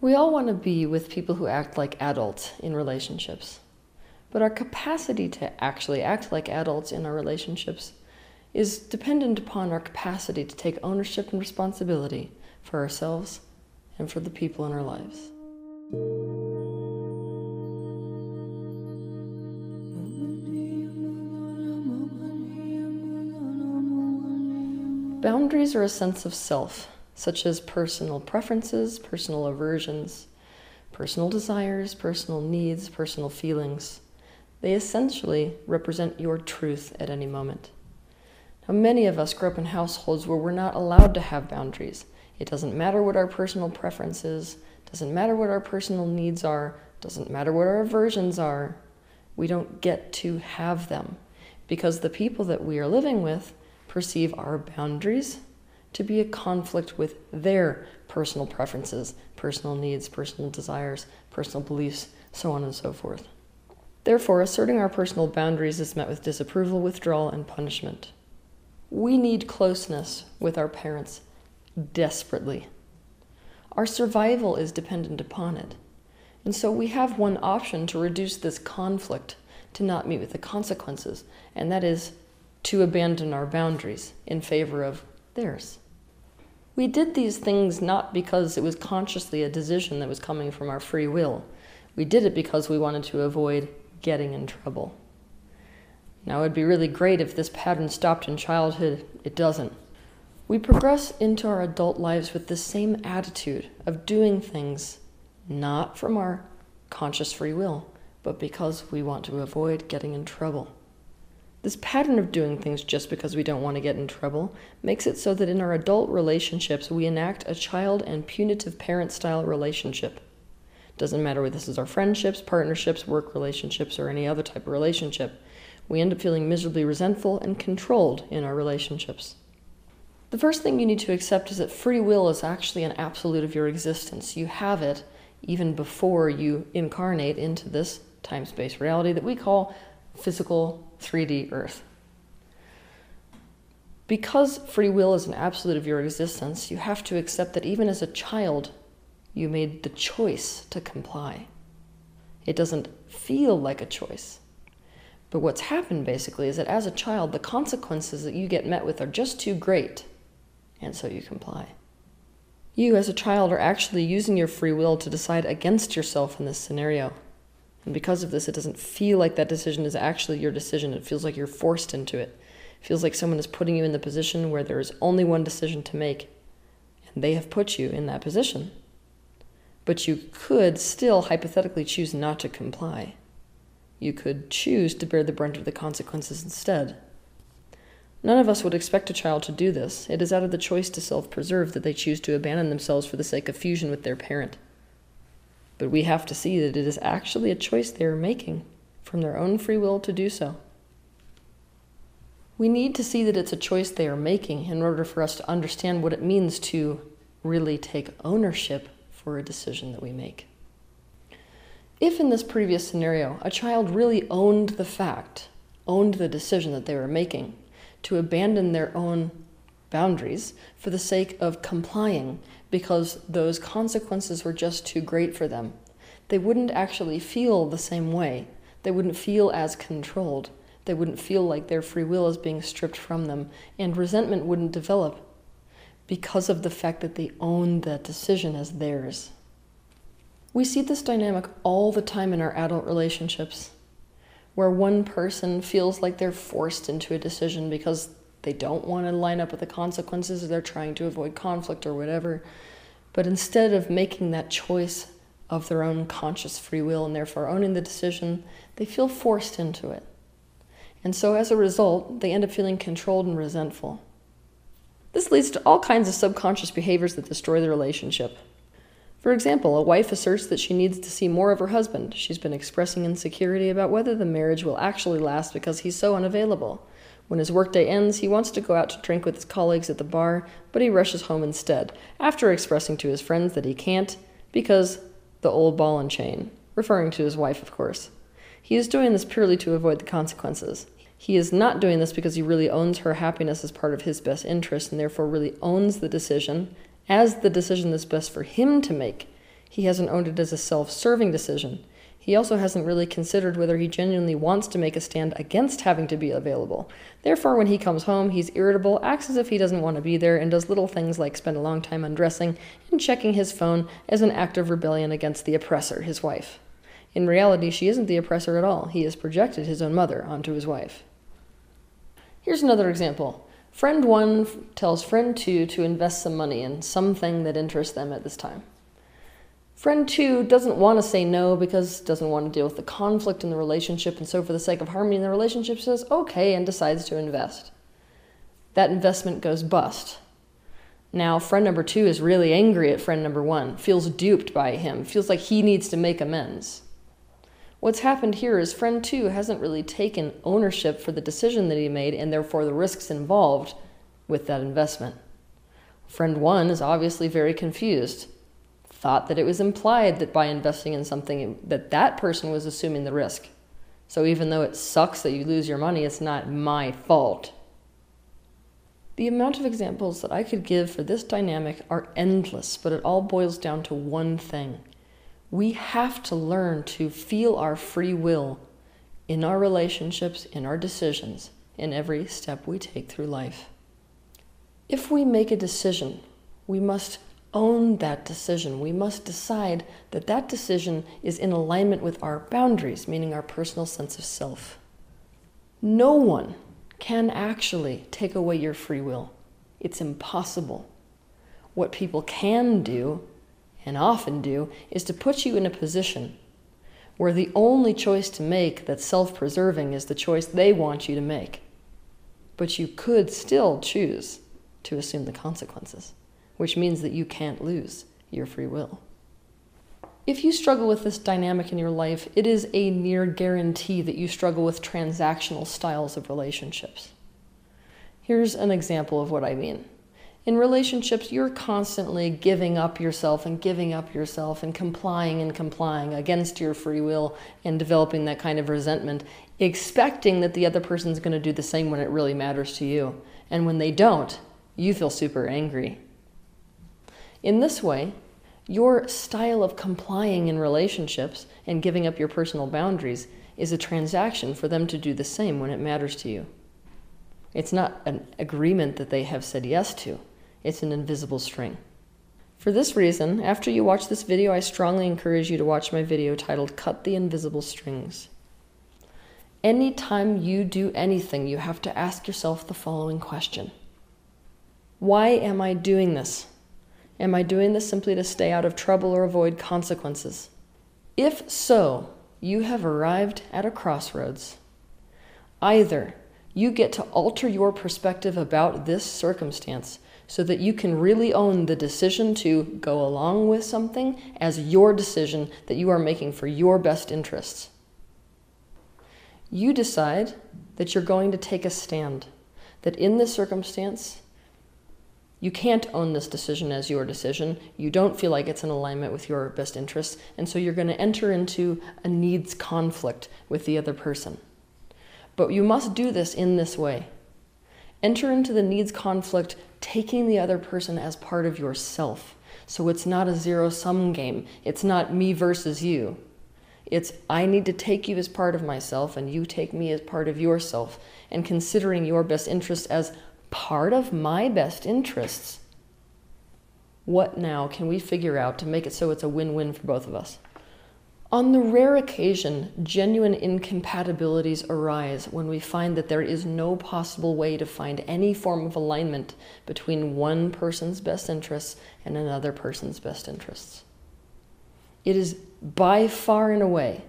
We all want to be with people who act like adults in relationships. But our capacity to actually act like adults in our relationships is dependent upon our capacity to take ownership and responsibility for ourselves and for the people in our lives. Boundaries are a sense of self, such as personal preferences, personal aversions, personal desires, personal needs, personal feelings. They essentially represent your truth at any moment. Now, many of us grow up in households where we're not allowed to have boundaries. It doesn't matter what our personal preference is, doesn't matter what our personal needs are, doesn't matter what our aversions are. We don't get to have them because the people that we are living with perceive our boundaries to be a conflict with their personal preferences, personal needs, personal desires, personal beliefs, so on and so forth. Therefore, asserting our personal boundaries is met with disapproval, withdrawal, and punishment. We need closeness with our parents desperately. Our survival is dependent upon it. And so we have one option to reduce this conflict to not meet with the consequences, and that is to abandon our boundaries in favor of theirs. We did these things not because it was consciously a decision that was coming from our free will. We did it because we wanted to avoid getting in trouble. Now, it'd be really great if this pattern stopped in childhood. It doesn't. We progress into our adult lives with the same attitude of doing things not from our conscious free will, but because we want to avoid getting in trouble. This pattern of doing things just because we don't want to get in trouble makes it so that in our adult relationships we enact a child and punitive parent style relationship. Doesn't matter whether this is our friendships, partnerships, work relationships, or any other type of relationship. We end up feeling miserably resentful and controlled in our relationships. The first thing you need to accept is that free will is actually an absolute of your existence. You have it even before you incarnate into this time space reality that we call physical 3D Earth. Because free will is an absolute of your existence, you have to accept that even as a child, you made the choice to comply. It doesn't feel like a choice. But what's happened basically is that as a child, the consequences that you get met with are just too great, and so you comply. You, as a child, are actually using your free will to decide against yourself in this scenario. And because of this, it doesn't feel like that decision is actually your decision. It feels like you're forced into it. It feels like someone is putting you in the position where there is only one decision to make, and they have put you in that position. But you could still hypothetically choose not to comply. You could choose to bear the brunt of the consequences instead. None of us would expect a child to do this. It is out of the choice to self preserve that they choose to abandon themselves for the sake of fusion with their parent. But we have to see that it is actually a choice they are making from their own free will to do so. We need to see that it's a choice they are making in order for us to understand what it means to really take ownership for a decision that we make. If in this previous scenario a child really owned the fact, owned the decision that they were making to abandon their own boundaries for the sake of complying because those consequences were just too great for them. They wouldn't actually feel the same way. They wouldn't feel as controlled. They wouldn't feel like their free will is being stripped from them, and resentment wouldn't develop because of the fact that they own that decision as theirs. We see this dynamic all the time in our adult relationships, where one person feels like they're forced into a decision because they don't want to line up with the consequences they're trying to avoid conflict or whatever. But instead of making that choice of their own conscious free will and therefore owning the decision, they feel forced into it. And so as a result, they end up feeling controlled and resentful. This leads to all kinds of subconscious behaviors that destroy the relationship. For example, a wife asserts that she needs to see more of her husband. She's been expressing insecurity about whether the marriage will actually last because he's so unavailable. When his workday ends, he wants to go out to drink with his colleagues at the bar, but he rushes home instead, after expressing to his friends that he can't because the old ball and chain, referring to his wife, of course. He is doing this purely to avoid the consequences. He is not doing this because he really owns her happiness as part of his best interest and therefore really owns the decision as the decision that's best for him to make. He hasn't owned it as a self serving decision. He also hasn't really considered whether he genuinely wants to make a stand against having to be available. Therefore, when he comes home, he's irritable, acts as if he doesn't want to be there, and does little things like spend a long time undressing and checking his phone as an act of rebellion against the oppressor, his wife. In reality, she isn't the oppressor at all. He has projected his own mother onto his wife. Here's another example. Friend 1 tells friend 2 to invest some money in something that interests them at this time. Friend two doesn't want to say no because doesn't want to deal with the conflict in the relationship, and so for the sake of harmony in the relationship says okay and decides to invest. That investment goes bust. Now, friend number two is really angry at friend number one, feels duped by him, feels like he needs to make amends. What's happened here is friend two hasn't really taken ownership for the decision that he made and therefore the risks involved with that investment. Friend one is obviously very confused thought that it was implied that by investing in something that that person was assuming the risk. So even though it sucks that you lose your money, it's not my fault. The amount of examples that I could give for this dynamic are endless, but it all boils down to one thing. We have to learn to feel our free will in our relationships, in our decisions, in every step we take through life. If we make a decision, we must own that decision. We must decide that that decision is in alignment with our boundaries, meaning our personal sense of self. No one can actually take away your free will. It's impossible. What people can do, and often do, is to put you in a position where the only choice to make that's self preserving is the choice they want you to make. But you could still choose to assume the consequences which means that you can't lose your free will. If you struggle with this dynamic in your life, it is a near guarantee that you struggle with transactional styles of relationships. Here's an example of what I mean. In relationships, you're constantly giving up yourself and giving up yourself and complying and complying against your free will and developing that kind of resentment, expecting that the other person's going to do the same when it really matters to you. And when they don't, you feel super angry in this way, your style of complying in relationships and giving up your personal boundaries is a transaction for them to do the same when it matters to you. It's not an agreement that they have said yes to, it's an invisible string. For this reason, after you watch this video, I strongly encourage you to watch my video titled Cut the Invisible Strings. Anytime you do anything, you have to ask yourself the following question Why am I doing this? Am I doing this simply to stay out of trouble or avoid consequences? If so, you have arrived at a crossroads. Either you get to alter your perspective about this circumstance so that you can really own the decision to go along with something as your decision that you are making for your best interests. You decide that you're going to take a stand, that in this circumstance, you can't own this decision as your decision. You don't feel like it's in alignment with your best interests, and so you're going to enter into a needs conflict with the other person. But you must do this in this way. Enter into the needs conflict taking the other person as part of yourself. So it's not a zero sum game. It's not me versus you. It's I need to take you as part of myself and you take me as part of yourself, and considering your best interest as part of my best interests. What now can we figure out to make it so it's a win win for both of us? On the rare occasion, genuine incompatibilities arise when we find that there is no possible way to find any form of alignment between one person's best interests and another person's best interests. It is by far and away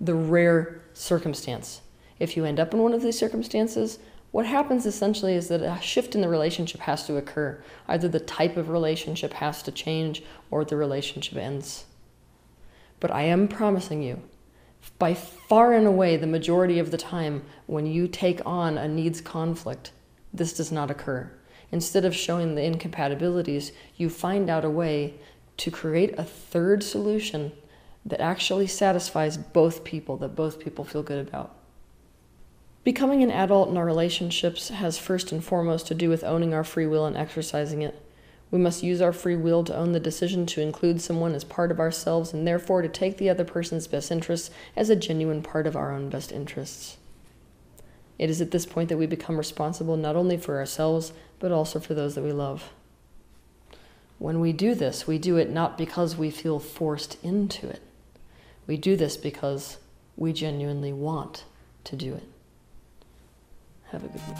the rare circumstance. If you end up in one of these circumstances, what happens essentially is that a shift in the relationship has to occur. Either the type of relationship has to change or the relationship ends. But I am promising you, by far and away, the majority of the time, when you take on a needs conflict, this does not occur. Instead of showing the incompatibilities, you find out a way to create a third solution that actually satisfies both people, that both people feel good about. Becoming an adult in our relationships has first and foremost to do with owning our free will and exercising it. We must use our free will to own the decision to include someone as part of ourselves and therefore to take the other person's best interests as a genuine part of our own best interests. It is at this point that we become responsible not only for ourselves, but also for those that we love. When we do this, we do it not because we feel forced into it. We do this because we genuinely want to do it. Have a good week.